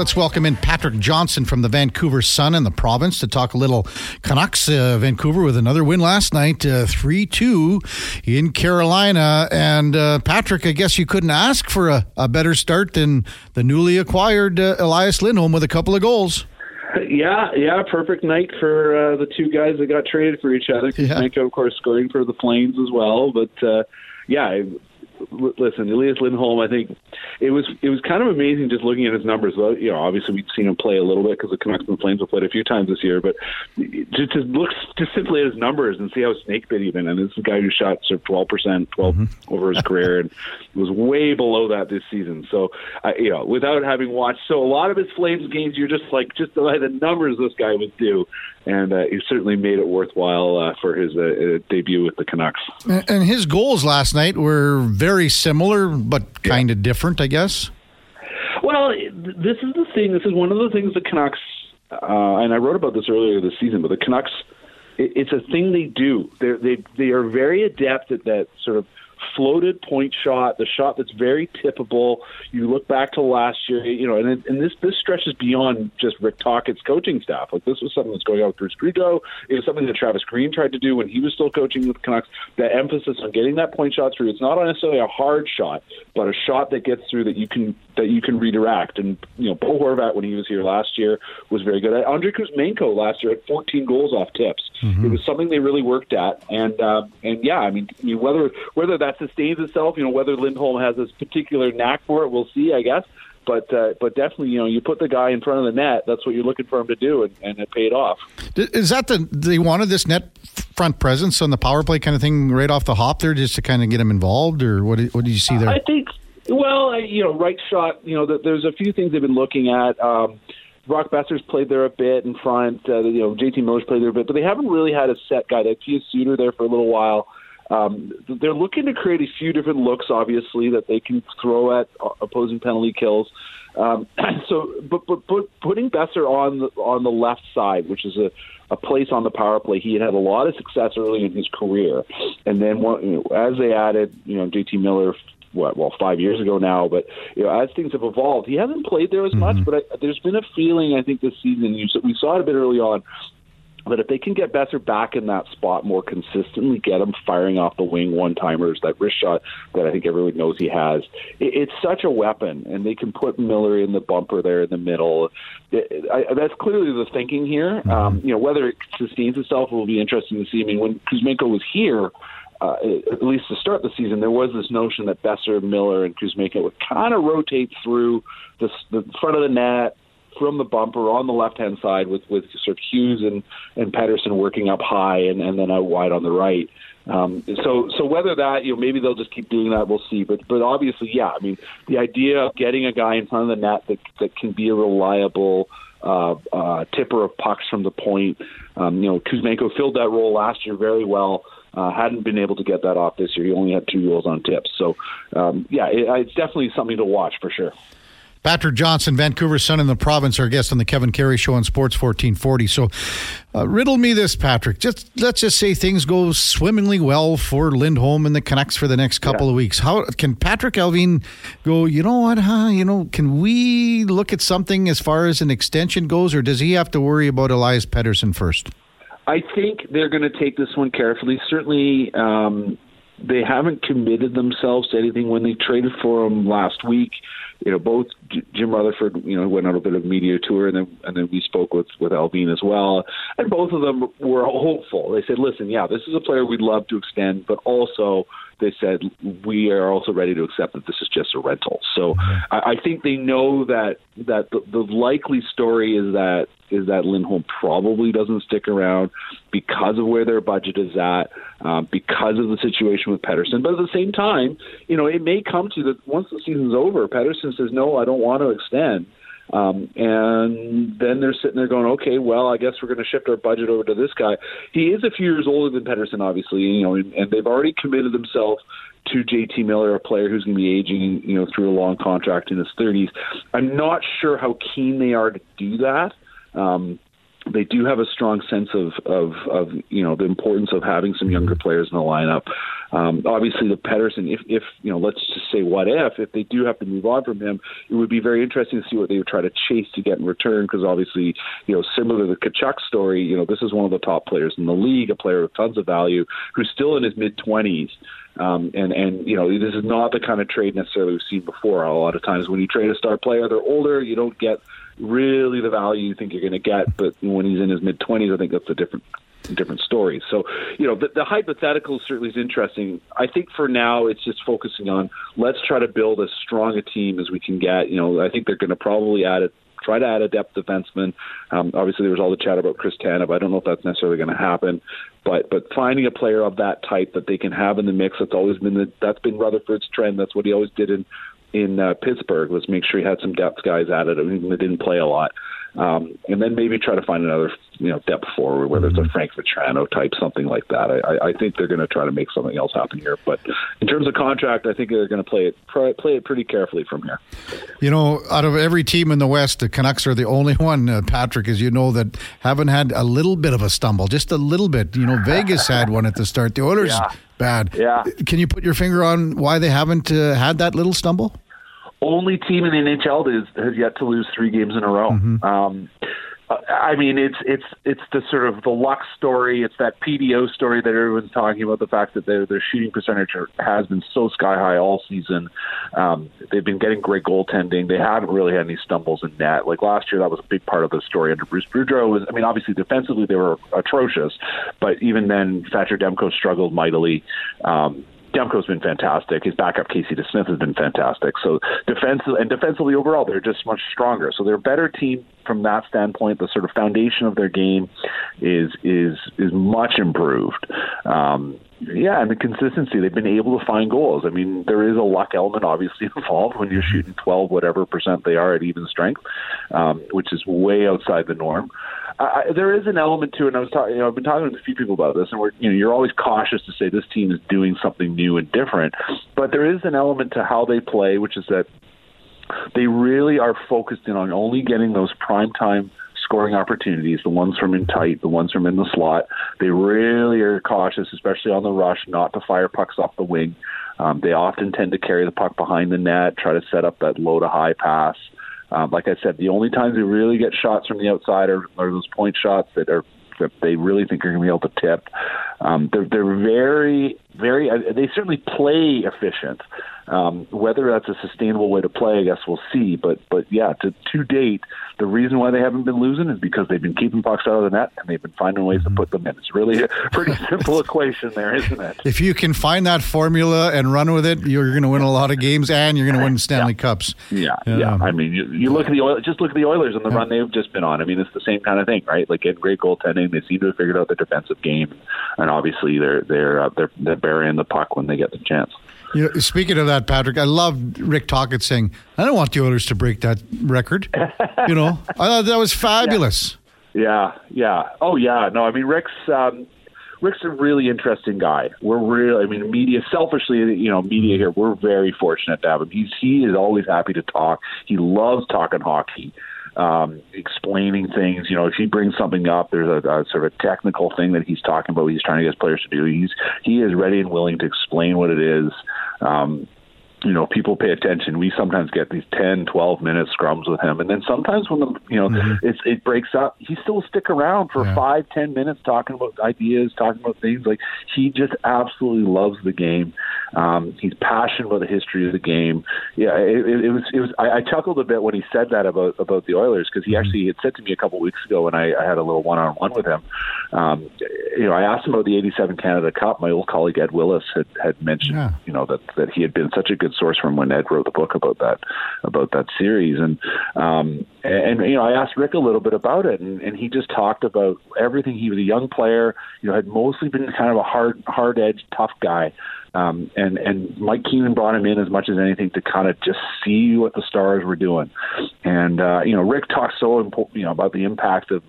Let's welcome in Patrick Johnston from the Vancouver Sun and the province to talk a little Canucks. Uh, Vancouver with another win last night, uh, 3 2 in Carolina. And uh, Patrick, I guess you couldn't ask for a, a better start than the newly acquired uh, Elias Lindholm with a couple of goals. Yeah, yeah, perfect night for uh, the two guys that got traded for each other. Yeah. of course, scoring for the Flames as well. But uh, yeah, listen, Elias Lindholm, I think it was it was kind of amazing just looking at his numbers. You know, obviously we've seen him play a little bit because the Canucks and the Flames have played a few times this year, but just to look just simply at his numbers and see how snake bit he's. And this is a guy who shot sort of twelve percent, 12 mm-hmm. over his career, and was way below that this season. So, uh, you know, without having watched, so a lot of his Flames games, you're just like just by the numbers this guy would do, and uh, he certainly made it worthwhile uh, for his uh, uh, debut with the Canucks. And his goals last night were very similar, but kind of yeah. different, I guess. Well, this is the thing. This is one of the things the Canucks, uh, and I wrote about this earlier this season. But the Canucks, it, it's a thing they do. They're, they they are very adept at that sort of floated point shot, the shot that's very tippable. You look back to last year, you know, and and this this stretches beyond just Rick Tocchet's coaching staff. Like this was something that's going on with Bruce Grigio. It was something that Travis Green tried to do when he was still coaching with the Canucks. That emphasis on getting that point shot through. It's not necessarily a hard shot, but a shot that gets through that you can that you can redirect. And you know, Bo Horvat when he was here last year was very good. Andrei Kuzmenko last year had 14 goals off tips. Mm-hmm. It was something they really worked at, and uh, and yeah, I mean, whether whether that sustains itself, you know, whether Lindholm has this particular knack for it, we'll see, I guess. But uh, but definitely, you know, you put the guy in front of the net. That's what you're looking for him to do, and, and it paid off. Is that the they wanted this net front presence on the power play kind of thing right off the hop there, just to kind of get him involved, or what? Did, what did you see there? I think well, you know, right shot. You know, there's a few things they've been looking at. Um, Brock Boeser's played there a bit in front. Uh, you know, JT Miller's played there a bit, but they haven't really had a set guy. They have Suter there for a little while. Um, they're looking to create a few different looks, obviously, that they can throw at opposing penalty kills. Um, so, but, but, but putting Boeser on the on the left side, which is a, a place on the power play, he had had a lot of success early in his career, and then you know, as they added, you know, JT Miller what well five years ago now. But you know, as things have evolved, he hasn't played there as mm-hmm. much. But I, there's been a feeling I think this season. You, we saw it a bit early on. But if they can get Boeser back in that spot more consistently, get him firing off the wing one timers, that wrist shot that I think everyone knows he has, it, it's such a weapon. And they can put Miller in the bumper there in the middle. It, I, that's clearly the thinking here. Mm-hmm. Um, you know, whether it sustains itself will be interesting to see. I mean, when Kuzmenko was here, uh, at least to start the season, there was this notion that Boeser, Miller, and Kuzmenko would kind of rotate through the, the front of the net from the bumper on the left hand side with with sort of Hughes and and Pettersson working up high and, and then out wide on the right. Um, so so whether that you know maybe they'll just keep doing that we'll see. But but obviously yeah I mean the idea of getting a guy in front of the net that that can be a reliable uh, uh, tipper of pucks from the point. Um, you know Kuzmenko filled that role last year very well. Uh, hadn't been able to get that off this year. He only had two goals on tips. So, um, yeah, it, it's definitely something to watch for sure. Patrick Johnston, Vancouver Sun in the province, our guest on the Kevin Karius Show on Sports 1440. So, uh, riddle me this, Patrick. Just let's just say things go swimmingly well for Lindholm and the Canucks for the next couple yeah. of weeks. How can Patrick Allvin go? You know what? Huh? You know, can we look at something as far as an extension goes, or does he have to worry about Elias Pettersson first? I think they're going to take this one carefully. Certainly, um, they haven't committed themselves to anything when they traded for him last week. You know, both Jim Rutherford, you know, went on a bit of media tour, and then and then we spoke with with Allvin as well, and both of them were hopeful. They said, "Listen, yeah, this is a player we'd love to extend, but also." They said we are also ready to accept that this is just a rental. So I, I think they know that that the, the likely story is that is that Lindholm probably doesn't stick around because of where their budget is at, um, because of the situation with Pettersson. But at the same time, you know, it may come to that once the season's over, Pettersson says, no, I don't want to extend. Um, and then they're sitting there going, okay, well, I guess we're going to shift our budget over to this guy. He is a few years older than Pettersson, obviously, you know, and, and they've already committed themselves to JT Miller, a player who's going to be aging, you know, through a long contract in his 30s. I'm not sure how keen they are to do that. Um, they do have a strong sense of, of, of you know the importance of having some younger players in the lineup. Um, obviously, the Pettersson, if, if you know, let's just say what if if they do have to move on from him, it would be very interesting to see what they would try to chase to get in return. Because obviously, you know, similar to the Tkachuk story, you know, this is one of the top players in the league, a player with tons of value, who's still in his mid twenties. Um, and and you know this is not the kind of trade necessarily we've seen before. A lot of times when you trade a star player, they're older. You don't get really the value you think you're going to get. But when he's in his mid twenties, I think that's a different different story. So, you know, the, the hypothetical certainly is interesting. I think for now it's just focusing on let's try to build as strong a team as we can get. You know, I think they're going to probably add it. Try to add a depth defenseman. Um, obviously, there was all the chat about Chris Tanev. I don't know if that's necessarily going to happen, but but finding a player of that type that they can have in the mix. That's always been the, that's been Rutherford's trend. That's what he always did in in uh, Pittsburgh was make sure he had some depth guys at it, even they didn't play a lot. Um, and then maybe try to find another, you know, depth forward, whether it's a mm-hmm. Frank Vatrano type, something like that. I, I think they're going to try to make something else happen here. But in terms of contract, I think they're going to play it play it pretty carefully from here. You know, out of every team in the West, the Canucks are the only one, uh, Patrick, as you know, that haven't had a little bit of a stumble, just a little bit. You know, Vegas had one at the start. The Oilers, yeah. bad. Yeah. Can you put your finger on why they haven't uh, had that little stumble? Only team in the NHL that is, has yet to lose three games in a row. Mm-hmm. Um, I mean, it's it's it's the sort of the luck story. It's that PDO story that everyone's talking about. The fact that their their shooting percentage has been so sky high all season. Um, they've been getting great goaltending. They haven't really had any stumbles in net. Like last year, that was a big part of the story under Bruce Boudreau. Was I mean, obviously defensively they were atrocious, but even then, Thatcher Demko struggled mightily. Um, Demko's been fantastic. His backup Casey DeSmith has been fantastic. So defensive and defensively overall, they're just much stronger. So they're a better team from that standpoint. The sort of foundation of their game is is is much improved. Um, yeah, and the consistency. They've been able to find goals. I mean, there is a luck element obviously involved when you're shooting 12 whatever percent they are at even strength, um, which is way outside the norm. I, there is an element to it. And I was talking, you know, I've been talking to a few people about this, and we're, you know, you're always cautious to say this team is doing something new and different, but there is an element to how they play, which is that they really are focused in on only getting those prime time scoring opportunities, the ones from in tight, the ones from in the slot. They really are cautious, especially on the rush, not to fire pucks off the wing. Um, they often tend to carry the puck behind the net, try to set up that low to high pass. Um, like I said, the only times they really get shots from the outside are, are those point shots that are that they really think are going to be able to tip. Um, they're, they're very, very. Uh, they certainly play efficient. Um, whether that's a sustainable way to play, I guess we'll see. But but yeah, to to date, the reason why they haven't been losing is because they've been keeping pucks out of the net and they've been finding ways to put them in. It's really a pretty simple equation there, isn't it? If you can find that formula and run with it, you're going to win a lot of games and you're going to win Stanley yeah. Cups. Yeah, yeah. I mean, you, you look at the Oilers, just look at the Oilers and the yeah. run they've just been on. I mean, it's the same kind of thing, right? Like getting great goaltending, they seem to have figured out the defensive game, and obviously they're they're uh, they're, they're burying the puck when they get the chance. You know, speaking of that, Patrick, I love Rick Tocchet saying, "I don't want the Oilers to break that record." you know, I thought that was fabulous. Yeah, yeah. Oh, yeah. No, I mean, Rick's um, Rick's a really interesting guy. We're really, I mean, media. Selfishly, you know, media here, we're very fortunate to have him. He's he is always happy to talk. He loves talking hockey um, explaining things. You know, if he brings something up, there's a, a sort of a technical thing that he's talking about. He's trying to get his players to do. He's he is ready and willing to explain what it is. Um, you know, people pay attention. We sometimes get these 10, 12 minute scrums with him. And then sometimes when the, you know, mm-hmm. it's, it breaks up, he still stick around for yeah. five, ten minutes talking about ideas, talking about things. Like he just absolutely loves the game. Um, he's passionate about the history of the game. Yeah, it, it, it was, it was, I, I chuckled a bit when he said that about, about the Oilers because he mm-hmm. actually had said to me a couple weeks ago when I, I had a little one on one with him. Um, you know, I asked him about the 87 Canada Cup. My old colleague Ed Willes had, had mentioned, yeah. you know, that, that he had been such a good good source from when Ed wrote the book about that about that series. And um, and, and you know, I asked Rick a little bit about it, and, and he just talked about everything. He was a young player, you know, had mostly been kind of a hard hard edged tough guy. Um, and and Mike Keenan brought him in as much as anything to kind of just see what the Stars were doing. And uh, you know, Rick talked so important, you know, about the impact of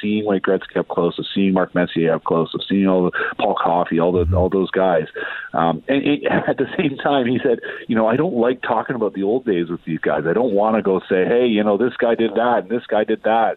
seeing Wayne Gretzky up close, of seeing Mark Messier up close, of seeing all the Paul Coffey, all the all those guys. Um, and it, at the same time, he said, you know, I don't like talking about the old days with these guys. I don't want to go say, hey, you know, this guy did that and this guy did that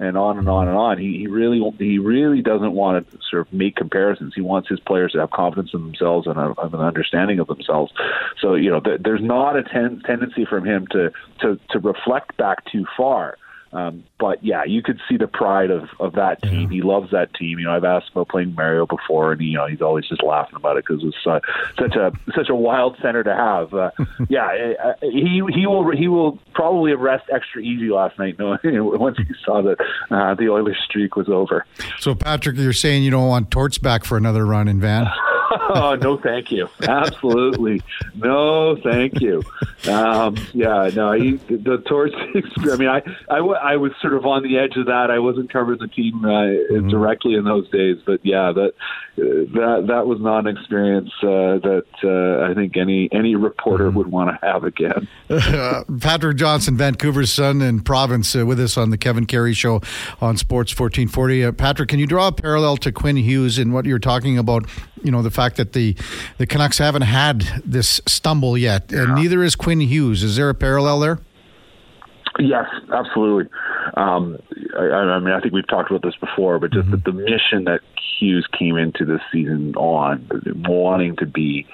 and on and on and on. He, he really he really doesn't want to sort of make comparisons. He wants his players to have confidence in themselves and, a, an understanding of themselves. So you know, th- there's not a ten- tendency from him to to to reflect back too far. Um, but yeah, you could see the pride of, of that team. Yeah. He loves that team. You know, I've asked about playing Mario before, and you know, he's always just laughing about it because it's uh, such a such a wild center to have. Uh, yeah, uh, he he will he will probably rest extra easy last night, knowing once he saw that uh, the Oilers streak was over. So, Patrick, you're saying you don't want Torts back for another run in Van? oh no, thank you. Absolutely, no, thank you. Um, yeah, no, he, the Torts. I mean, I, I, I was sort of on the edge of that. I wasn't covering the team uh, mm-hmm. directly in those days, but yeah, that that that was not an experience uh, that uh, I think any any reporter mm-hmm. would want to have again. Patrick Johnston, Vancouver's Sun and province, uh, with us on the Kevin Karius Show on Sports 1440. Uh, Patrick, can you draw a parallel to Quinn Hughes in what you're talking about? You know, the fact that the the Canucks haven't had this stumble yet, and neither is Quinn Hughes. Is there a parallel there? Yes, absolutely. Um, I, I, mean, I think we've talked about this before, but just mm-hmm. the, the mission that Hughes came into this season on, wanting to be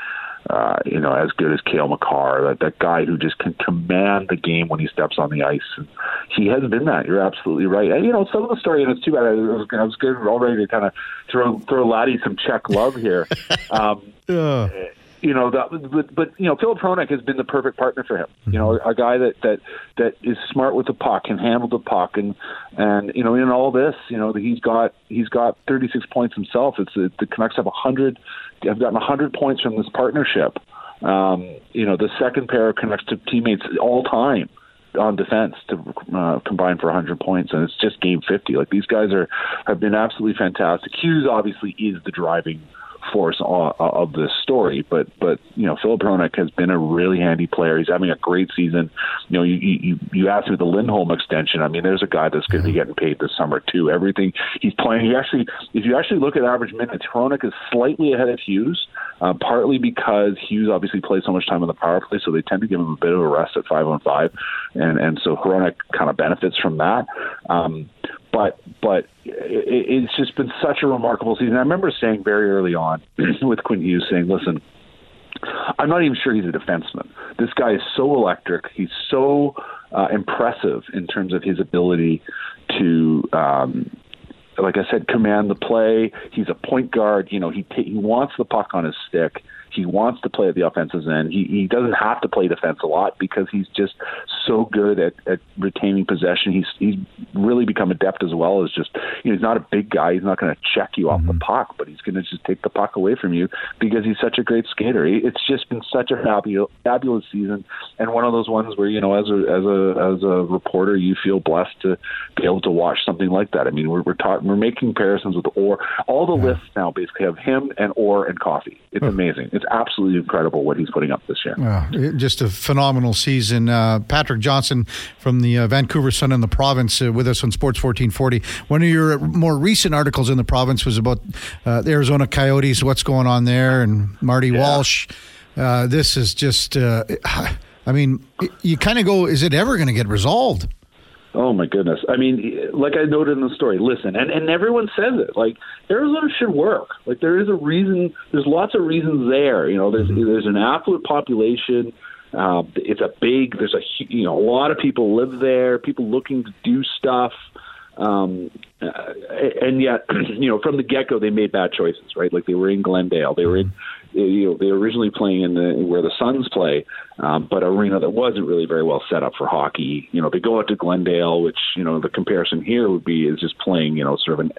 uh, you know, as good as Cale Makar, that, that guy who just can command the game when he steps on the ice. And he has been that. You're absolutely right. And, you know, some of the story, and it's too bad. I was, I was getting all ready to kind of throw throw Laddie some check love here. Um, yeah you know, that, but, but you know, Filip Hronek has been the perfect partner for him. You know, a guy that that that is smart with the puck, can handle the puck, and and you know, in all this, you know, he's got he's got 36 points himself. It's the Canucks have 100, have gotten 100 points from this partnership. Um, you know, the second pair of Canucks teammates all time on defense to uh, combine for 100 points, and it's just game 50. Like these guys are have been absolutely fantastic. Hughes obviously is the driving force of this story. But but you know, Filip Hronek has been a really handy player. He's having a great season. You know, you you you asked me the Lindholm extension. I mean, there's a guy that's going to be getting paid this summer too. Everything he's playing, he actually, if you actually look at average minutes, Hronek is slightly ahead of Hughes. Uh, partly because Hughes obviously plays so much time on the power play, so they tend to give him a bit of a rest at five on five, and and so Hronek kind of benefits from that. Um, but but it's just been such a remarkable season. I remember saying very early on with Quinn Hughes saying, "Listen, I'm not even sure he's a defenseman. This guy is so electric. He's so uh, impressive in terms of his ability to." Um, like I said, command the play. He's a point guard. You know, he t- he wants the puck on his stick. He wants to play at the offensive end. He he doesn't have to play defense a lot because he's just so good at, at retaining possession. He's he's really become adept as well as just you know he's not a big guy. He's not going to check you off mm-hmm. the puck, but he's going to just take the puck away from you because he's such a great skater. It's just been such a fabulous fabulous season and one of those ones where you know as a as a as a reporter you feel blessed to be able to watch something like that. I mean we're we're talking we're making comparisons with Orr. All the yeah. lists now basically have him and Orr and Coffey. It's oh. amazing. It's absolutely incredible what he's putting up this year. Uh, just a phenomenal season. Uh, Patrick Johnston from the uh, Vancouver Sun in the province uh, with us on Sports 1440. One of your more recent articles in the province was about uh, the Arizona Coyotes, what's going on there, and Marty yeah. Walsh. Uh, this is just, I mean, you kind of go, is it ever going to get resolved? Oh my goodness! I mean, like I noted in the story, listen, and and everyone says it. Like Arizona should work. Like there is a reason. There's lots of reasons there. You know, there's mm-hmm. there's an affluent population. Uh, it's a big. There's a you know a lot of people live there. People looking to do stuff. Um, uh, and yet, you know, from the get go, they made bad choices, right? Like they were in Glendale, they were in you know, they were originally playing in the where the Suns play, um, but arena that wasn't really very well set up for hockey. You know, they go out to Glendale, which you know the comparison here would be is just playing, you know, sort of an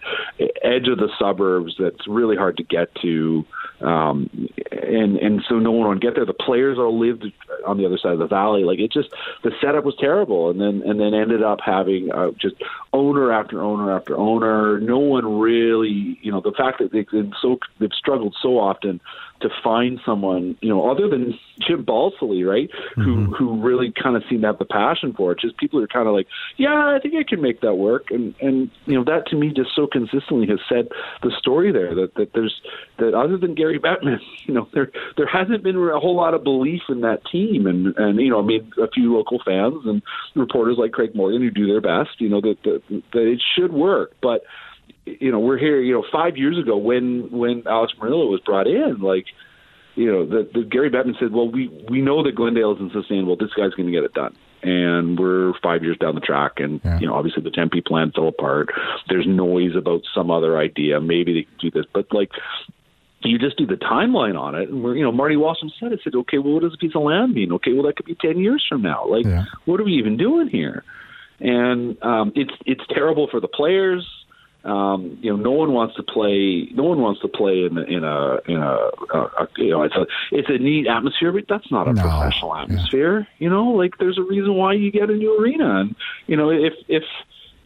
edge of the suburbs that's really hard to get to, um, and and so no one would get there. The players all lived on the other side of the valley. Like it just the setup was terrible, and then and then ended up having uh, just owner after owner after owner. No one really, you know, the fact that they've so they've struggled so often to find someone, you know, other than Jim Balsillie, right, mm-hmm. who who really kind of seem to have the passion for it. Just people are kind of like, yeah, I think I can make that work, and and you know that to me just so consistently has said the story there that that there's that other than Gary Bettman, you know, there there hasn't been a whole lot of belief in that team, and and you know, I mean, a few local fans and reporters like Craig Morgan who do their best, you know, that, that that it should work. But you know, we're here. You know, five years ago when when Alex Meruelo was brought in, like you know, the, the Gary Bettman said, well, we we know that Glendale isn't sustainable. This guy's going to get it done. And we're five years down the track, and yeah. you know, obviously the Tempe plan fell apart. There's noise about some other idea. Maybe they can do this, but like you just do the timeline on it, and we're, you know, Marty Wasserman said it. Said, okay, well, what does a piece of land mean? Okay, well, that could be ten years from now. Like, yeah. what are we even doing here? And um, it's it's terrible for the players. Um, you know, no one wants to play. No one wants to play in a, in a in a, a, a you know it's a it's a neat atmosphere, but that's not a no. professional atmosphere. Yeah. You know, like there's a reason why you get a new arena, and you know if if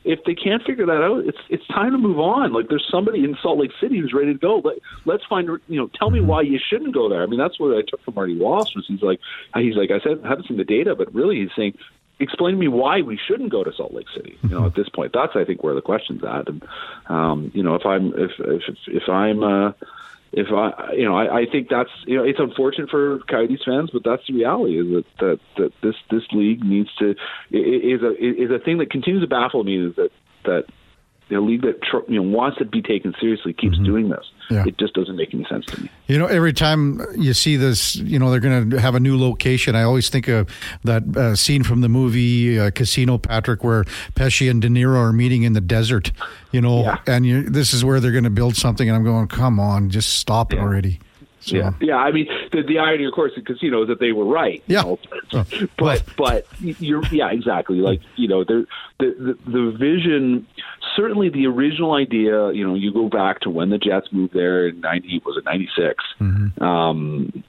if they can't figure that out, it's it's time to move on. Like there's somebody in Salt Lake City who's ready to go. Let, let's find you know tell me mm-hmm. why you shouldn't go there. I mean that's what I took from Marty Walsh was he's like he's like I said I haven't seen the data, but really he's saying explain to me why we shouldn't go to Salt Lake City. You know, at this point, that's I think where the question's at. And um, you know, if I'm if if if I'm uh, if I you know I, I think that's you know it's unfortunate for Coyotes fans, but that's the reality is that that, that this this league needs to is a is a thing that continues to baffle me is that that a league that you know wants to be taken seriously keeps mm-hmm. doing this. Yeah. It just doesn't make any sense to me. You know, every time you see this, you know, they're going to have a new location. I always think of that uh, scene from the movie uh, Casino, Patrick, where Pesci and De Niro are meeting in the desert. You know, yeah. and you, this is where they're going to build something. And I'm going, come on, just stop it already. So. Yeah, yeah. I mean, the, the irony, of course, in Casino is that they were right. Yeah, know? but but you're yeah, exactly. Like you know, the, the the vision. Certainly, the original idea. You know, you go back to when the Jets moved there in ninety was it ninety six. Mm-hmm. Um,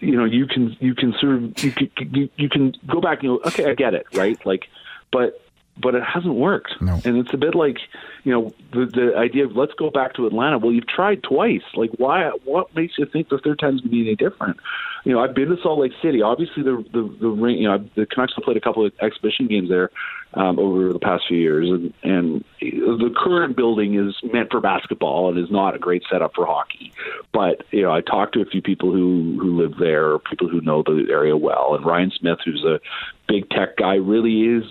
you know, you can you can sort of you can, you, you can go back and go, okay, I get it, right? Like, but but it hasn't worked. No. And it's a bit like, you know, the, the idea of let's go back to Atlanta. Well, you've tried twice. Like, why? What makes you think the third time's going to be any different? You know, I've been to Salt Lake City. Obviously, the the, the ring. You know, the Canucks have played a couple of exhibition games there um, over the past few years, and and the current building is meant for basketball and is not a great setup for hockey. But you know, I talked to a few people who who live there, people who know the area well, and Ryan Smith, who's a big tech guy, really is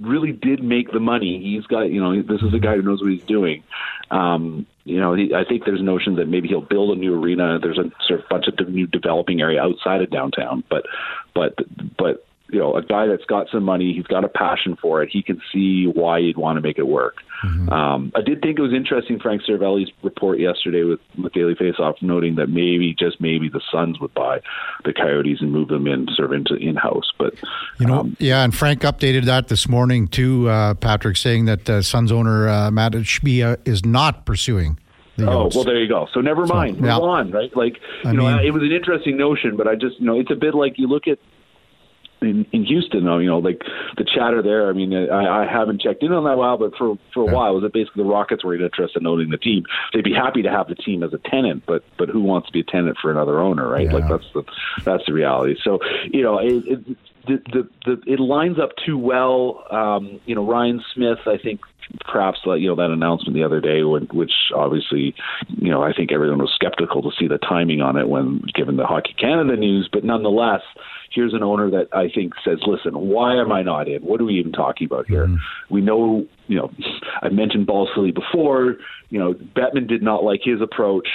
really did make the money. He's got, you know, this is a guy who knows what he's doing. Um, you know, he, I think there's a notion that maybe he'll build a new arena. There's a sort of bunch of new developing area outside of downtown, but, but, but you know, a guy that's got some money, he's got a passion for it. He can see why he'd want to make it work. Mm-hmm. Um, I did think it was interesting Frank Seravalli's report yesterday with, with Daily Faceoff, noting that maybe just maybe the Suns would buy the Coyotes and move them in sort of into in house. But you know, um, yeah, and Frank updated that this morning too, uh, Patrick, saying that uh, Suns owner uh, Mat Ishbia is not pursuing. The oh well, there you go. So never mind. So, yeah. Move on, right? Like you I know, mean, it was an interesting notion, but I just you know it's a bit like you look at in, in Houston, though, you know, like the chatter there. I mean, I, I haven't checked in on that while, but for for a yeah. while, was it basically the Rockets were interested in owning the team? They'd be happy to have the team as a tenant, but but who wants to be a tenant for another owner, right? Yeah. Like that's the that's the reality. So you know, it, it, the, the, the, it lines up too well. Um, you know, Ryan Smith, I think perhaps you know that announcement the other day, when, which obviously, you know, I think everyone was skeptical to see the timing on it when given the Hockey Canada news, but nonetheless, here's an owner that I think says, listen, why am I not in? What are we even talking about here? Mm-hmm. We know, you know, I mentioned Balsillie before. You know, Bettman did not like his approach.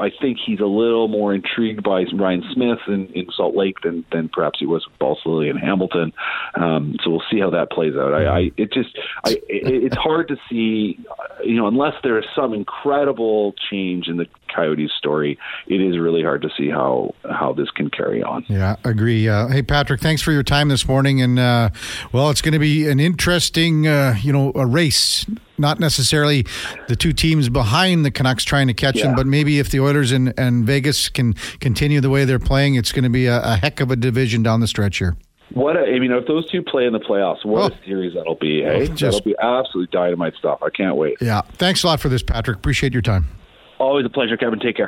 I think he's a little more intrigued by Ryan Smith in, in Salt Lake than, than perhaps he was with Balsillie and Hamilton. Um, so we'll see how that plays out. I, I it just I, it, it's hard to see, you know, unless there is some incredible change in the Coyotes story. It is really hard to see how how this can carry on. Yeah, agree. Uh, hey, Patrick, thanks for your time this morning, and uh, well, it's going to be an interesting, uh, you know, a race not necessarily the two teams behind the Canucks trying to catch yeah. them, but maybe if the Oilers and, and Vegas can continue the way they're playing, it's going to be a, a heck of a division down the stretch here. What a, I mean, if those two play in the playoffs, what oh. a series that'll be! Hey, oh, just, that'll be absolutely dynamite stuff. I can't wait. Yeah, thanks a lot for this, Patrick. Appreciate your time. Always a pleasure, Kevin. Take care.